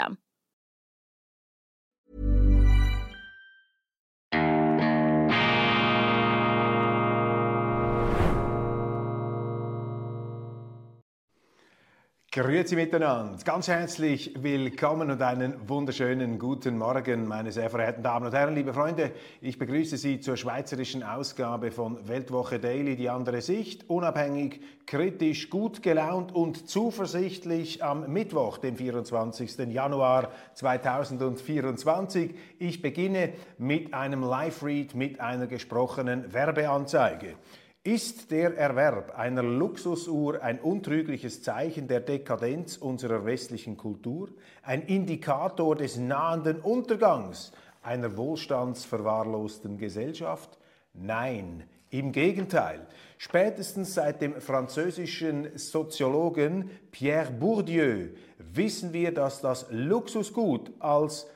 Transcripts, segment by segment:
system. Grüezi miteinander, ganz herzlich willkommen und einen wunderschönen guten Morgen, meine sehr verehrten Damen und Herren, liebe Freunde. Ich begrüße Sie zur schweizerischen Ausgabe von Weltwoche Daily, die andere Sicht, unabhängig, kritisch, gut gelaunt und zuversichtlich am Mittwoch, dem 24. Januar 2024. Ich beginne mit einem Live-Read, mit einer gesprochenen Werbeanzeige. Ist der Erwerb einer Luxusuhr ein untrügliches Zeichen der Dekadenz unserer westlichen Kultur, ein Indikator des nahenden Untergangs einer wohlstandsverwahrlosten Gesellschaft? Nein, im Gegenteil. Spätestens seit dem französischen Soziologen Pierre Bourdieu wissen wir, dass das Luxusgut als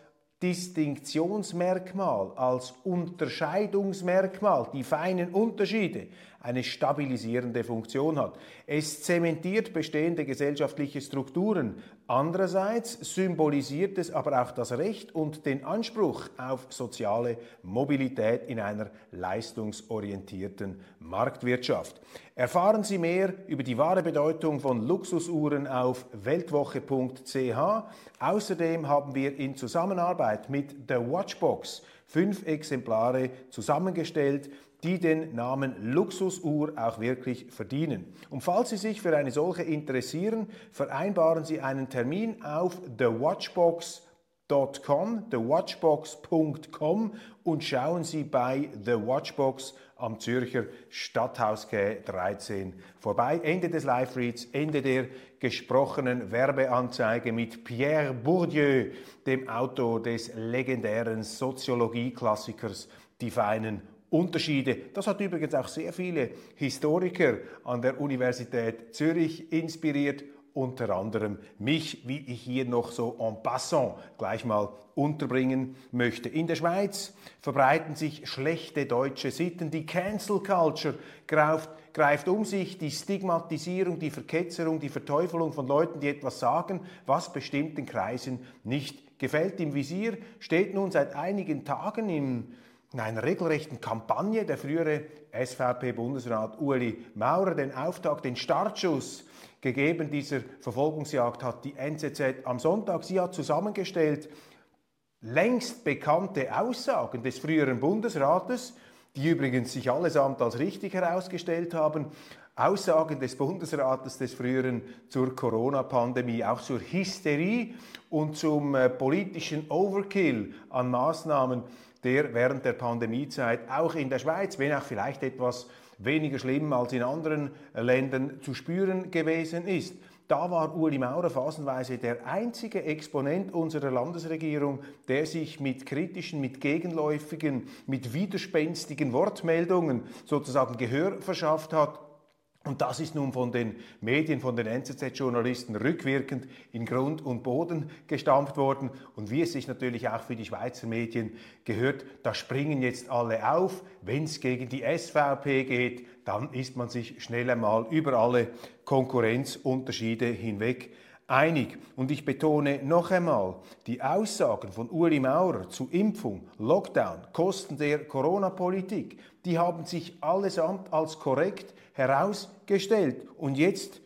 Distinktionsmerkmal, als Unterscheidungsmerkmal, die feinen Unterschiede, eine stabilisierende Funktion hat. Es zementiert bestehende gesellschaftliche Strukturen. Andererseits symbolisiert es aber auch das Recht und den Anspruch auf soziale Mobilität in einer leistungsorientierten Marktwirtschaft. Erfahren Sie mehr über die wahre Bedeutung von Luxusuhren auf weltwoche.ch. Außerdem haben wir in Zusammenarbeit mit The Watchbox fünf Exemplare zusammengestellt, die den Namen Luxusuhr auch wirklich verdienen. Und falls Sie sich für eine solche interessieren, vereinbaren Sie einen Termin auf thewatchbox.com, thewatchbox.com und schauen Sie bei The Watchbox am Zürcher Stadthausquai 13 vorbei. Ende des Live-Reads, Ende der gesprochenen Werbeanzeige mit Pierre Bourdieu, dem Autor des legendären Soziologie-Klassikers Die feinen Unterschiede. Das hat übrigens auch sehr viele Historiker an der Universität Zürich inspiriert, unter anderem mich, wie ich hier noch so en passant gleich mal unterbringen möchte. In der Schweiz verbreiten sich schlechte deutsche Sitten. Die Cancel Culture greift, greift um sich, die Stigmatisierung, die Verketzerung, die Verteufelung von Leuten, die etwas sagen, was bestimmten Kreisen nicht gefällt. Im Visier steht nun seit einigen Tagen im in einer regelrechten Kampagne der frühere SVP-Bundesrat Ueli Maurer den Auftakt, den Startschuss gegeben dieser Verfolgungsjagd hat die NZZ am Sonntag. Sie hat zusammengestellt längst bekannte Aussagen des früheren Bundesrates, die übrigens sich allesamt als richtig herausgestellt haben, Aussagen des Bundesrates des früheren zur Corona-Pandemie, auch zur Hysterie und zum äh, politischen Overkill an Maßnahmen, der während der Pandemiezeit auch in der Schweiz, wenn auch vielleicht etwas weniger schlimm als in anderen Ländern zu spüren gewesen ist. Da war Uli Maurer phasenweise der einzige Exponent unserer Landesregierung, der sich mit kritischen, mit gegenläufigen, mit widerspenstigen Wortmeldungen sozusagen Gehör verschafft hat und das ist nun von den Medien, von den NZZ-Journalisten rückwirkend in Grund und Boden gestampft worden. Und wie es sich natürlich auch für die Schweizer Medien gehört, da springen jetzt alle auf. Wenn es gegen die SVP geht, dann ist man sich schnell einmal über alle Konkurrenzunterschiede hinweg einig. Und ich betone noch einmal, die Aussagen von Uli Maurer zu Impfung, Lockdown, Kosten der Corona-Politik, die haben sich allesamt als korrekt herausgestellt. Und jetzt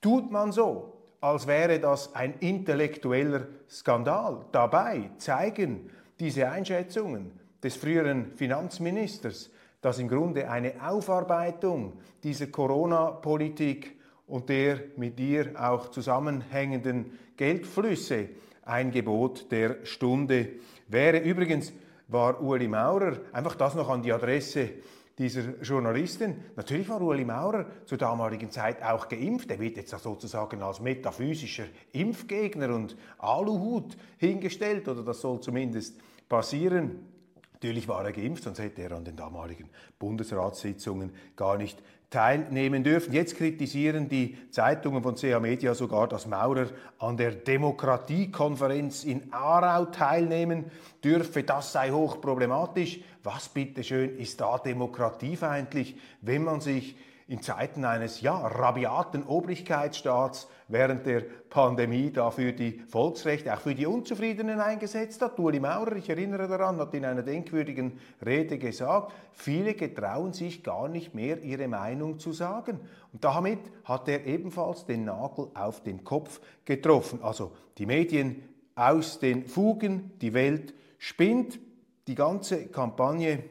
tut man so, als wäre das ein intellektueller Skandal. Dabei zeigen diese Einschätzungen des früheren Finanzministers, dass im Grunde eine Aufarbeitung dieser Corona-Politik und der mit ihr auch zusammenhängenden Geldflüsse ein Gebot der Stunde wäre. Übrigens war Ueli Maurer, einfach das noch an die Adresse dieser Journalistin. Natürlich war Ueli Maurer zur damaligen Zeit auch geimpft. Er wird jetzt sozusagen als metaphysischer Impfgegner und Aluhut hingestellt, oder das soll zumindest passieren. Natürlich war er geimpft, sonst hätte er an den damaligen Bundesratssitzungen gar nicht teilnehmen dürfen. Jetzt kritisieren die Zeitungen von CH Media sogar, dass Maurer an der Demokratiekonferenz in Aarau teilnehmen dürfe. Das sei hochproblematisch. Was bitteschön ist da demokratiefeindlich, wenn man sich in Zeiten eines ja, rabiaten Obrigkeitsstaats während der Pandemie da für die Volksrechte, auch für die Unzufriedenen eingesetzt hat. Uli Maurer, ich erinnere daran, hat in einer denkwürdigen Rede gesagt, viele getrauen sich gar nicht mehr, ihre Meinung zu sagen. Und damit hat er ebenfalls den Nagel auf den Kopf getroffen. Also die Medien aus den Fugen, die Welt spinnt. Die ganze Kampagne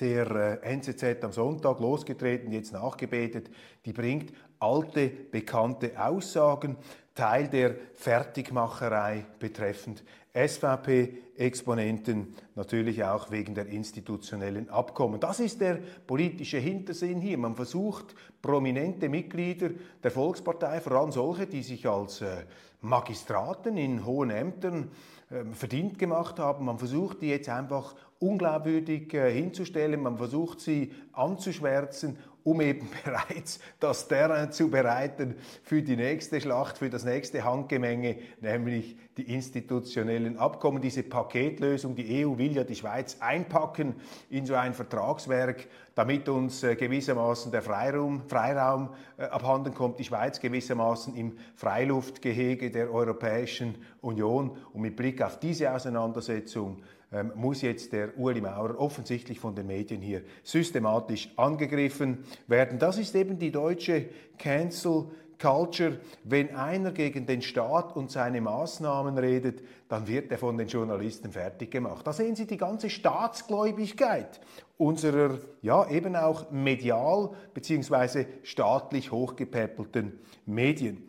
der äh, NZZ am Sonntag losgetreten, jetzt nachgebetet, die bringt alte, bekannte Aussagen, Teil der Fertigmacherei betreffend SVP-Exponenten, natürlich auch wegen der institutionellen Abkommen. Das ist der politische Hintersinn hier. Man versucht, prominente Mitglieder der Volkspartei, vor allem solche, die sich als äh, Magistraten in hohen Ämtern ähm, verdient gemacht haben, man versucht, die jetzt einfach unglaubwürdig äh, hinzustellen, man versucht sie anzuschwärzen, um eben bereits das Terrain zu bereiten für die nächste Schlacht, für das nächste Handgemenge, nämlich die institutionellen Abkommen, diese Paketlösung. Die EU will ja die Schweiz einpacken in so ein Vertragswerk, damit uns äh, gewissermaßen der Freiraum, Freiraum äh, abhanden kommt, die Schweiz gewissermaßen im Freiluftgehege der Europäischen Union. Und mit Blick auf diese Auseinandersetzung ähm, muss jetzt der Ueli Maurer offensichtlich von den Medien hier systematisch angegriffen werden. Das ist eben die deutsche Cancel Culture. Wenn einer gegen den Staat und seine Maßnahmen redet, dann wird er von den Journalisten fertig gemacht. Da sehen Sie die ganze Staatsgläubigkeit unserer, ja, eben auch medial bzw. staatlich hochgepäppelten Medien.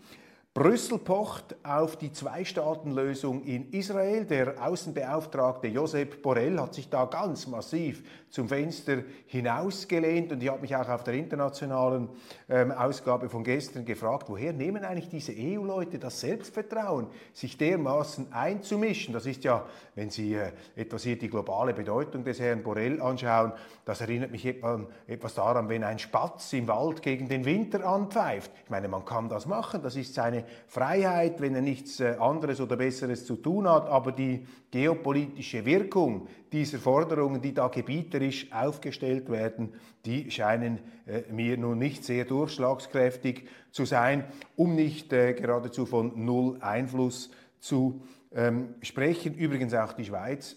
Brüssel pocht auf die Zwei-Staaten-Lösung in Israel. Der Außenbeauftragte Josep Borrell hat sich da ganz massiv zum Fenster hinausgelehnt und ich habe mich auch auf der internationalen ähm, Ausgabe von gestern gefragt, woher nehmen eigentlich diese EU-Leute das Selbstvertrauen, sich dermaßen einzumischen? Das ist ja, wenn Sie äh, etwas hier die globale Bedeutung des Herrn Borrell anschauen, das erinnert mich etwas daran, wenn ein Spatz im Wald gegen den Winter anpfeift. Ich meine, man kann das machen, das ist seine Freiheit, wenn er nichts äh, anderes oder Besseres zu tun hat, aber die geopolitische Wirkung dieser Forderungen, die da gebieterisch aufgestellt werden, die scheinen äh, mir nun nicht sehr durchschlagskräftig zu sein, um nicht äh, geradezu von Null Einfluss zu ähm, sprechen. Übrigens auch die Schweiz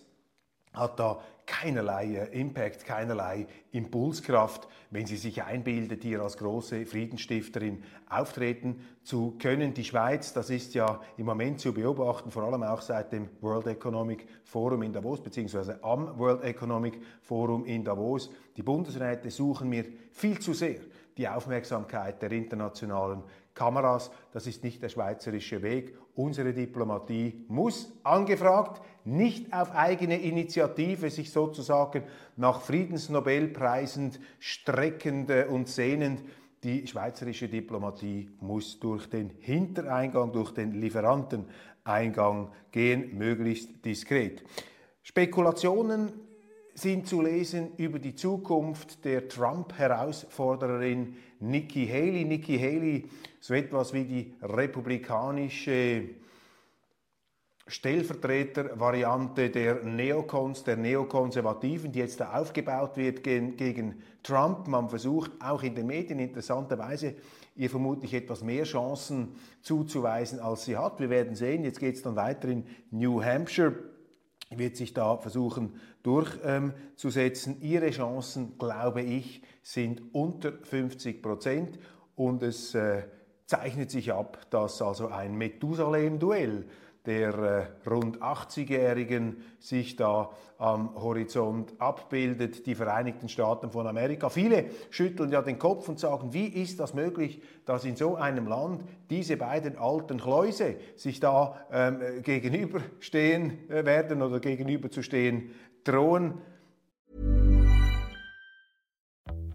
hat da keinerlei äh, Impact, keinerlei Impulskraft, wenn sie sich einbildet, hier als große Friedensstifterin auftreten zu können. Die Schweiz, das ist ja im Moment zu beobachten, vor allem auch seit dem World Economic Forum in Davos, beziehungsweise am World Economic Forum in Davos. Die Bundesräte suchen mir viel zu sehr die Aufmerksamkeit der internationalen Kameras. Das ist nicht der schweizerische Weg. Unsere Diplomatie muss angefragt, nicht auf eigene Initiative sich sozusagen nach Friedensnobelpreisen streckend und sehnend. Die schweizerische Diplomatie muss durch den Hintereingang, durch den Lieferanteneingang gehen, möglichst diskret. Spekulationen sind zu lesen über die Zukunft der Trump-Herausfordererin Nikki Haley. Nikki Haley, so etwas wie die republikanische Stellvertretervariante der Neokons, der Neokonservativen, die jetzt da aufgebaut wird gegen, gegen Trump. Man versucht auch in den Medien interessanterweise ihr vermutlich etwas mehr Chancen zuzuweisen, als sie hat. Wir werden sehen. Jetzt geht es dann weiter in New Hampshire wird sich da versuchen durchzusetzen. Ähm, Ihre Chancen, glaube ich, sind unter 50 Prozent und es äh, zeichnet sich ab, dass also ein Methusalem-Duell der äh, rund 80-Jährigen sich da am Horizont abbildet, die Vereinigten Staaten von Amerika. Viele schütteln ja den Kopf und sagen, wie ist das möglich, dass in so einem Land diese beiden alten Kläuse sich da ähm, gegenüberstehen äh, werden oder gegenüberzustehen drohen.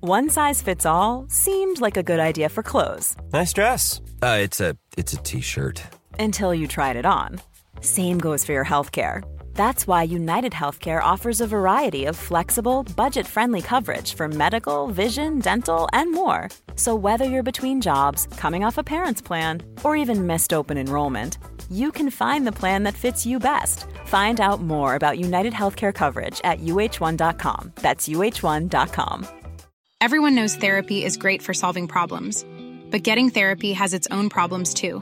One size fits all seemed like a good idea for clothes. Nice dress. Uh, it's a it's a t-shirt. Until you tried it on. Same goes for your healthcare. That's why United Healthcare offers a variety of flexible, budget friendly coverage for medical, vision, dental, and more. So, whether you're between jobs, coming off a parent's plan, or even missed open enrollment, you can find the plan that fits you best. Find out more about United Healthcare coverage at uh1.com. That's uh1.com. Everyone knows therapy is great for solving problems, but getting therapy has its own problems too,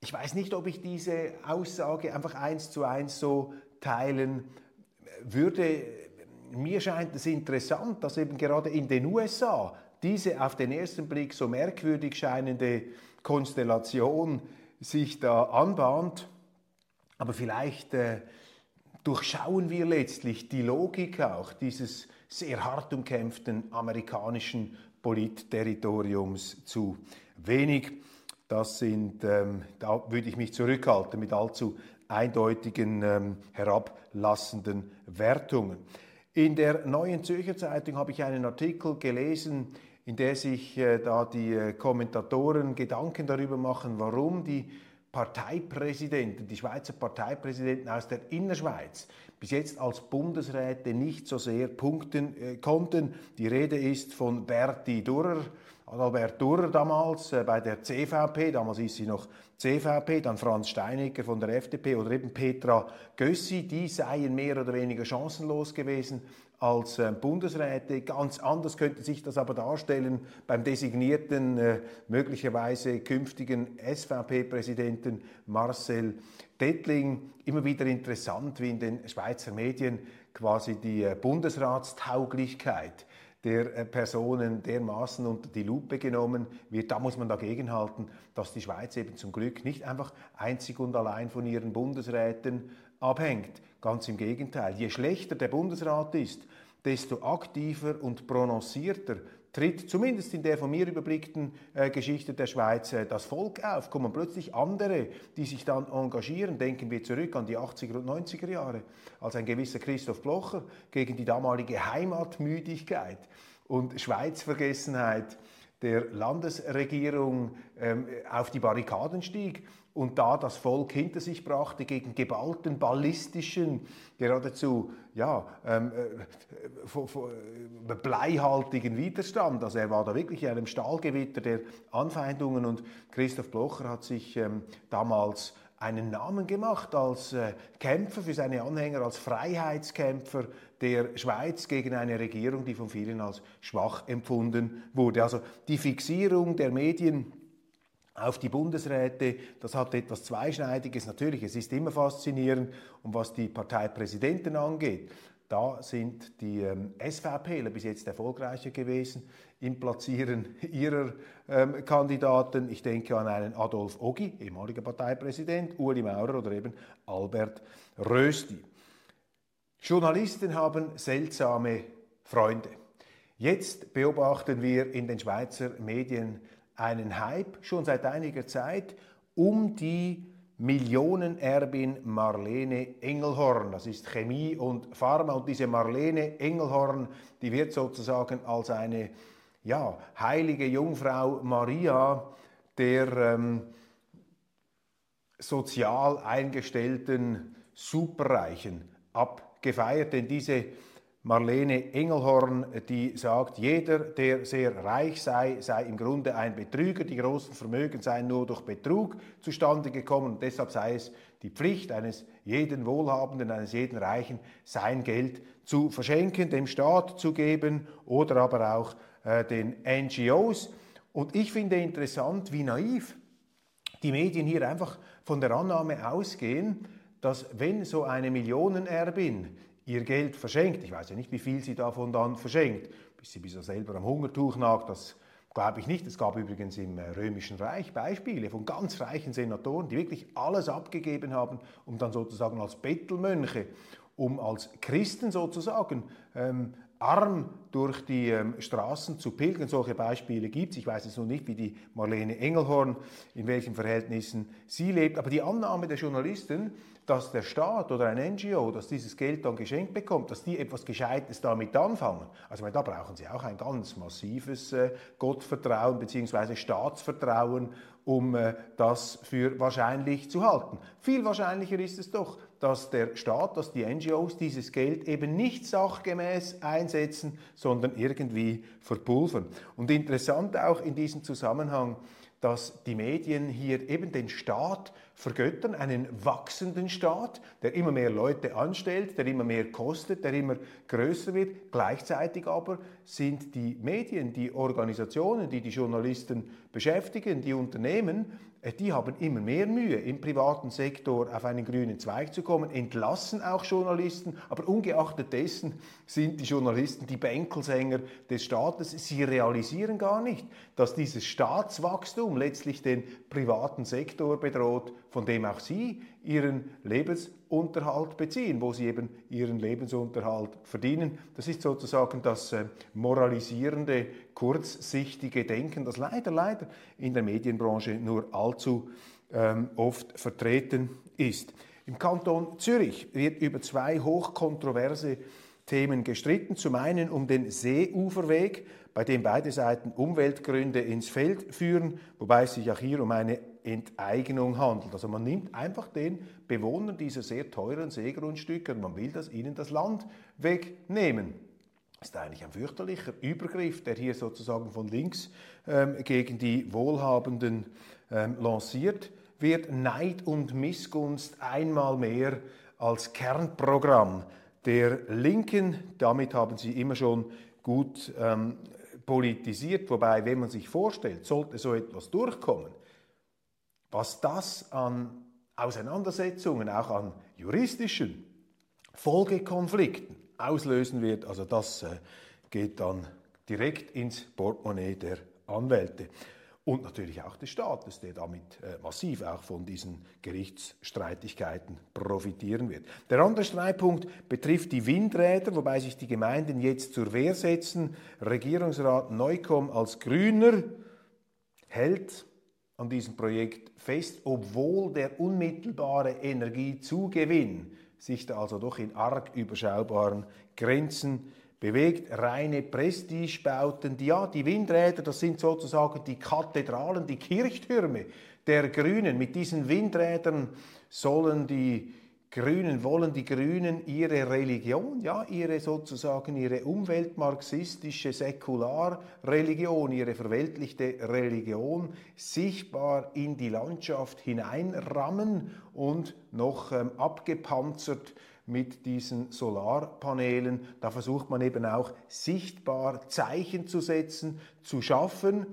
Ich weiß nicht, ob ich diese Aussage einfach eins zu eins so teilen würde. Mir scheint es interessant, dass eben gerade in den USA diese auf den ersten Blick so merkwürdig scheinende Konstellation sich da anbahnt. Aber vielleicht äh, durchschauen wir letztlich die Logik auch dieses sehr hart umkämpften amerikanischen Politterritoriums zu wenig. Das sind, ähm, da würde ich mich zurückhalten mit allzu eindeutigen ähm, herablassenden Wertungen. In der Neuen Zürcher Zeitung habe ich einen Artikel gelesen, in der sich äh, da die äh, Kommentatoren Gedanken darüber machen, warum die Parteipräsidenten, die Schweizer Parteipräsidenten aus der Innerschweiz bis jetzt als Bundesräte nicht so sehr punkten äh, konnten. Die Rede ist von Berti Durrer, Adalbert Durrer damals äh, bei der CVP, damals ist sie noch CVP, dann Franz Steinecker von der FDP oder eben Petra Gössi, die seien mehr oder weniger chancenlos gewesen als äh, Bundesräte. Ganz anders könnte sich das aber darstellen beim designierten, äh, möglicherweise künftigen SVP-Präsidenten Marcel Dettling. Immer wieder interessant, wie in den Schweizer Medien quasi die äh, Bundesratstauglichkeit der äh, Personen dermaßen unter die Lupe genommen wird. Da muss man dagegenhalten, dass die Schweiz eben zum Glück nicht einfach einzig und allein von ihren Bundesräten abhängt. Ganz im Gegenteil. Je schlechter der Bundesrat ist, desto aktiver und prononcierter tritt zumindest in der von mir überblickten äh, Geschichte der Schweiz äh, das Volk auf, kommen plötzlich andere, die sich dann engagieren. Denken wir zurück an die 80er und 90er Jahre, als ein gewisser Christoph Blocher gegen die damalige Heimatmüdigkeit und Schweizvergessenheit der Landesregierung ähm, auf die Barrikaden stieg und da das Volk hinter sich brachte gegen geballten ballistischen, geradezu ja, ähm, äh, äh, bleihaltigen Widerstand. Also er war da wirklich in einem Stahlgewitter der Anfeindungen und Christoph Blocher hat sich ähm, damals einen Namen gemacht als äh, Kämpfer für seine Anhänger, als Freiheitskämpfer der Schweiz gegen eine Regierung, die von vielen als schwach empfunden wurde. Also die Fixierung der Medien auf die Bundesräte, das hat etwas Zweischneidiges. Natürlich, es ist immer faszinierend. Und was die Parteipräsidenten angeht, da sind die ähm, SVPler bis jetzt erfolgreicher gewesen im Platzieren ihrer ähm, Kandidaten. Ich denke an einen Adolf Ogi, ehemaliger Parteipräsident, Uli Maurer oder eben Albert Rösti. Journalisten haben seltsame Freunde. Jetzt beobachten wir in den Schweizer Medien einen Hype schon seit einiger Zeit um die Millionenerbin Marlene Engelhorn. Das ist Chemie und Pharma und diese Marlene Engelhorn, die wird sozusagen als eine ja, heilige Jungfrau Maria der ähm, sozial eingestellten Superreichen abgefeiert, denn diese Marlene Engelhorn, die sagt, jeder, der sehr reich sei, sei im Grunde ein Betrüger. Die großen Vermögen seien nur durch Betrug zustande gekommen und deshalb sei es die Pflicht eines jeden Wohlhabenden, eines jeden Reichen, sein Geld zu verschenken, dem Staat zu geben oder aber auch äh, den NGOs. Und ich finde interessant, wie naiv die Medien hier einfach von der Annahme ausgehen, dass wenn so eine Millionenerbin ihr Geld verschenkt, ich weiß ja nicht, wie viel sie davon dann verschenkt, bis sie bis selber am Hungertuch nagt, das glaube ich nicht. Es gab übrigens im äh, Römischen Reich Beispiele von ganz reichen Senatoren, die wirklich alles abgegeben haben, um dann sozusagen als Bettelmönche, um als Christen sozusagen ähm, arm durch die ähm, Straßen zu pilgern. Solche Beispiele gibt es. Ich weiß jetzt noch nicht, wie die Marlene Engelhorn, in welchen Verhältnissen sie lebt. Aber die Annahme der Journalisten, dass der Staat oder ein NGO, das dieses Geld dann geschenkt bekommt, dass die etwas Gescheites damit anfangen. Also meine, da brauchen sie auch ein ganz massives äh, Gottvertrauen bzw. Staatsvertrauen, um äh, das für wahrscheinlich zu halten. Viel wahrscheinlicher ist es doch, dass der Staat, dass die NGOs dieses Geld eben nicht sachgemäß einsetzen, sondern irgendwie verpulvern. Und interessant auch in diesem Zusammenhang, dass die Medien hier eben den Staat vergöttern, einen wachsenden Staat, der immer mehr Leute anstellt, der immer mehr kostet, der immer größer wird. Gleichzeitig aber sind die Medien, die Organisationen, die die Journalisten beschäftigen, die Unternehmen, äh, die haben immer mehr Mühe, im privaten Sektor auf einen grünen Zweig zu kommen, entlassen auch Journalisten, aber ungeachtet dessen sind die Journalisten die Bänkelsänger des Staates. Sie realisieren gar nicht, dass dieses Staatswachstum letztlich den privaten Sektor bedroht, von dem auch sie ihren Lebensunterhalt beziehen, wo sie eben ihren Lebensunterhalt verdienen. Das ist sozusagen das äh, moralisierende, kurzsichtige Denken, das leider, leider in der Medienbranche nur allzu ähm, oft vertreten ist. Im Kanton Zürich wird über zwei hochkontroverse Themen gestritten. Zum einen um den Seeuferweg, bei dem beide Seiten Umweltgründe ins Feld führen, wobei es sich auch hier um eine Enteignung handelt. Also man nimmt einfach den Bewohnern dieser sehr teuren Seegrundstücke und man will das ihnen das Land wegnehmen. Das ist eigentlich ein fürchterlicher Übergriff, der hier sozusagen von links ähm, gegen die Wohlhabenden ähm, lanciert wird. Neid und Missgunst einmal mehr als Kernprogramm der Linken. Damit haben sie immer schon gut ähm, politisiert. Wobei, wenn man sich vorstellt, sollte so etwas durchkommen, was das an Auseinandersetzungen, auch an juristischen Folgekonflikten auslösen wird, also das äh, geht dann direkt ins Portemonnaie der Anwälte und natürlich auch des Staates, der damit äh, massiv auch von diesen Gerichtsstreitigkeiten profitieren wird. Der andere Streitpunkt betrifft die Windräder, wobei sich die Gemeinden jetzt zur Wehr setzen. Regierungsrat Neukomm als Grüner hält an diesem Projekt fest, obwohl der unmittelbare Energiezugewinn sich da also doch in arg überschaubaren Grenzen bewegt. Reine Prestigebauten, die, ja, die Windräder, das sind sozusagen die Kathedralen, die Kirchtürme der Grünen. Mit diesen Windrädern sollen die Grünen wollen die Grünen ihre Religion, ja, ihre sozusagen ihre umweltmarxistische Säkularreligion, ihre verweltlichte Religion sichtbar in die Landschaft hineinrammen und noch ähm, abgepanzert mit diesen Solarpanelen. Da versucht man eben auch sichtbar Zeichen zu setzen, zu schaffen,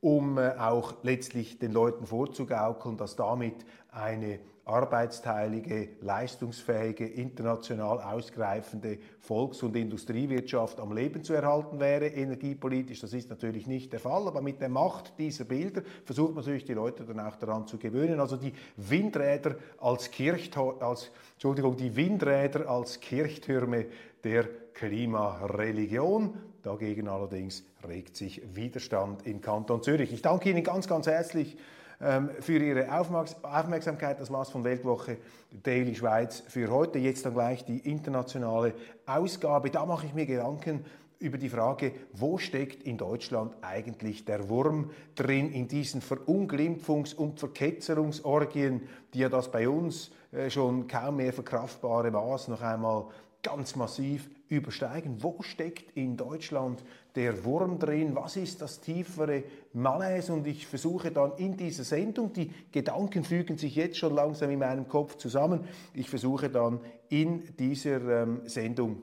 um äh, auch letztlich den Leuten vorzugaukeln, dass damit eine arbeitsteilige, leistungsfähige, international ausgreifende Volks- und Industriewirtschaft am Leben zu erhalten wäre, energiepolitisch. Das ist natürlich nicht der Fall, aber mit der Macht dieser Bilder versucht man natürlich die Leute dann auch daran zu gewöhnen. Also die Windräder als, Kirchtor als, Entschuldigung, die Windräder als Kirchtürme der Klimareligion. Dagegen allerdings regt sich Widerstand im Kanton Zürich. Ich danke Ihnen ganz, ganz herzlich für Ihre Aufmerksamkeit. Das war's von Weltwoche Daily Schweiz für heute. Jetzt dann gleich die internationale Ausgabe. Da mache ich mir Gedanken über die Frage, wo steckt in Deutschland eigentlich der Wurm drin in diesen Verunglimpfungs- und Verketzerungsorgien, die ja das bei uns äh, schon kaum mehr verkraftbare Maß noch einmal ganz massiv übersteigen. Wo steckt in Deutschland der Wurm drin? Was ist das tiefere Malaise? Und ich versuche dann in dieser Sendung, die Gedanken fügen sich jetzt schon langsam in meinem Kopf zusammen, ich versuche dann in dieser ähm, Sendung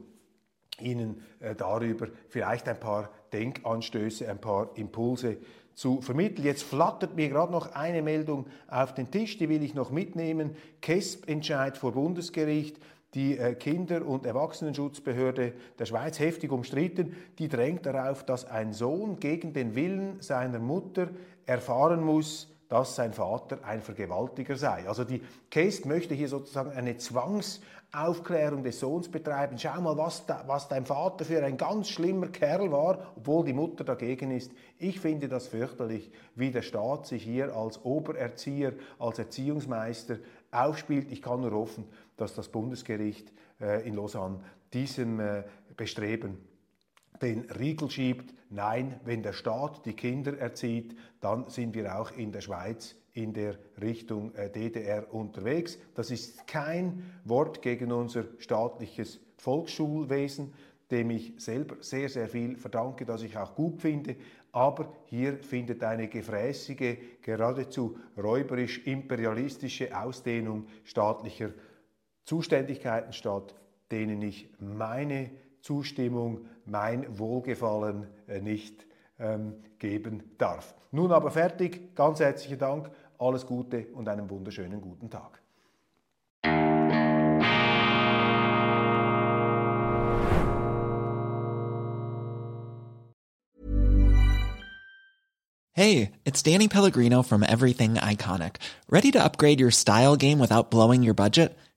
Ihnen äh, darüber vielleicht ein paar Denkanstöße, ein paar Impulse zu vermitteln. Jetzt flattert mir gerade noch eine Meldung auf den Tisch, die will ich noch mitnehmen. KESB-Entscheid vor Bundesgericht die äh, Kinder- und Erwachsenenschutzbehörde der Schweiz heftig umstritten. Die drängt darauf, dass ein Sohn gegen den Willen seiner Mutter erfahren muss, dass sein Vater ein Vergewaltiger sei. Also die Case möchte hier sozusagen eine Zwangsaufklärung des Sohns betreiben. Schau mal, was, da, was dein Vater für ein ganz schlimmer Kerl war, obwohl die Mutter dagegen ist. Ich finde das fürchterlich, wie der Staat sich hier als Obererzieher, als Erziehungsmeister aufspielt. Ich kann nur hoffen, dass das Bundesgericht äh, in Lausanne diesem äh, Bestreben den Riegel schiebt. Nein, wenn der Staat die Kinder erzieht, dann sind wir auch in der Schweiz in der Richtung äh, DDR unterwegs. Das ist kein Wort gegen unser staatliches Volksschulwesen, dem ich selber sehr, sehr viel verdanke, das ich auch gut finde. Aber hier findet eine gefräßige, geradezu räuberisch-imperialistische Ausdehnung staatlicher Zuständigkeiten statt, denen ich meine Zustimmung, mein Wohlgefallen äh, nicht ähm, geben darf. Nun aber fertig. Ganz herzlichen Dank, alles Gute und einen wunderschönen guten Tag. Hey, it's Danny Pellegrino from Everything Iconic. Ready to upgrade your style game without blowing your budget?